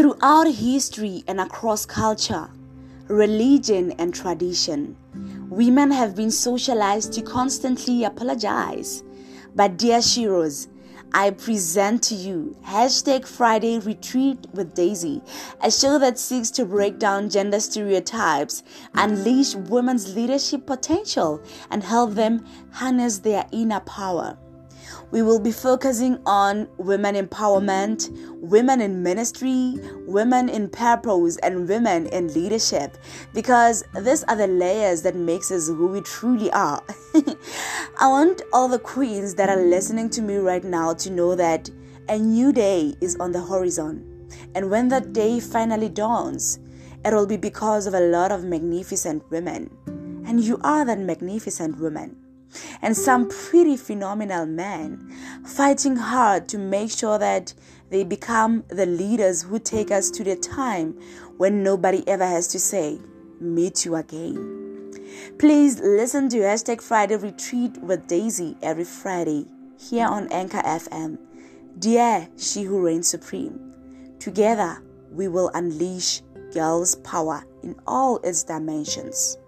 Throughout history and across culture, religion, and tradition, women have been socialized to constantly apologize. But, dear Shiros, I present to you hashtag Friday Retreat with Daisy, a show that seeks to break down gender stereotypes, unleash women's leadership potential, and help them harness their inner power. We will be focusing on women empowerment, women in ministry, women in purpose, and women in leadership because these are the layers that makes us who we truly are. I want all the queens that are listening to me right now to know that a new day is on the horizon. And when that day finally dawns, it will be because of a lot of magnificent women. And you are that magnificent woman and some pretty phenomenal men fighting hard to make sure that they become the leaders who take us to the time when nobody ever has to say, Meet you again. Please listen to hashtag Friday Retreat with Daisy every Friday here on Anchor FM. Dear She Who Reigns Supreme, together we will unleash girls' power in all its dimensions.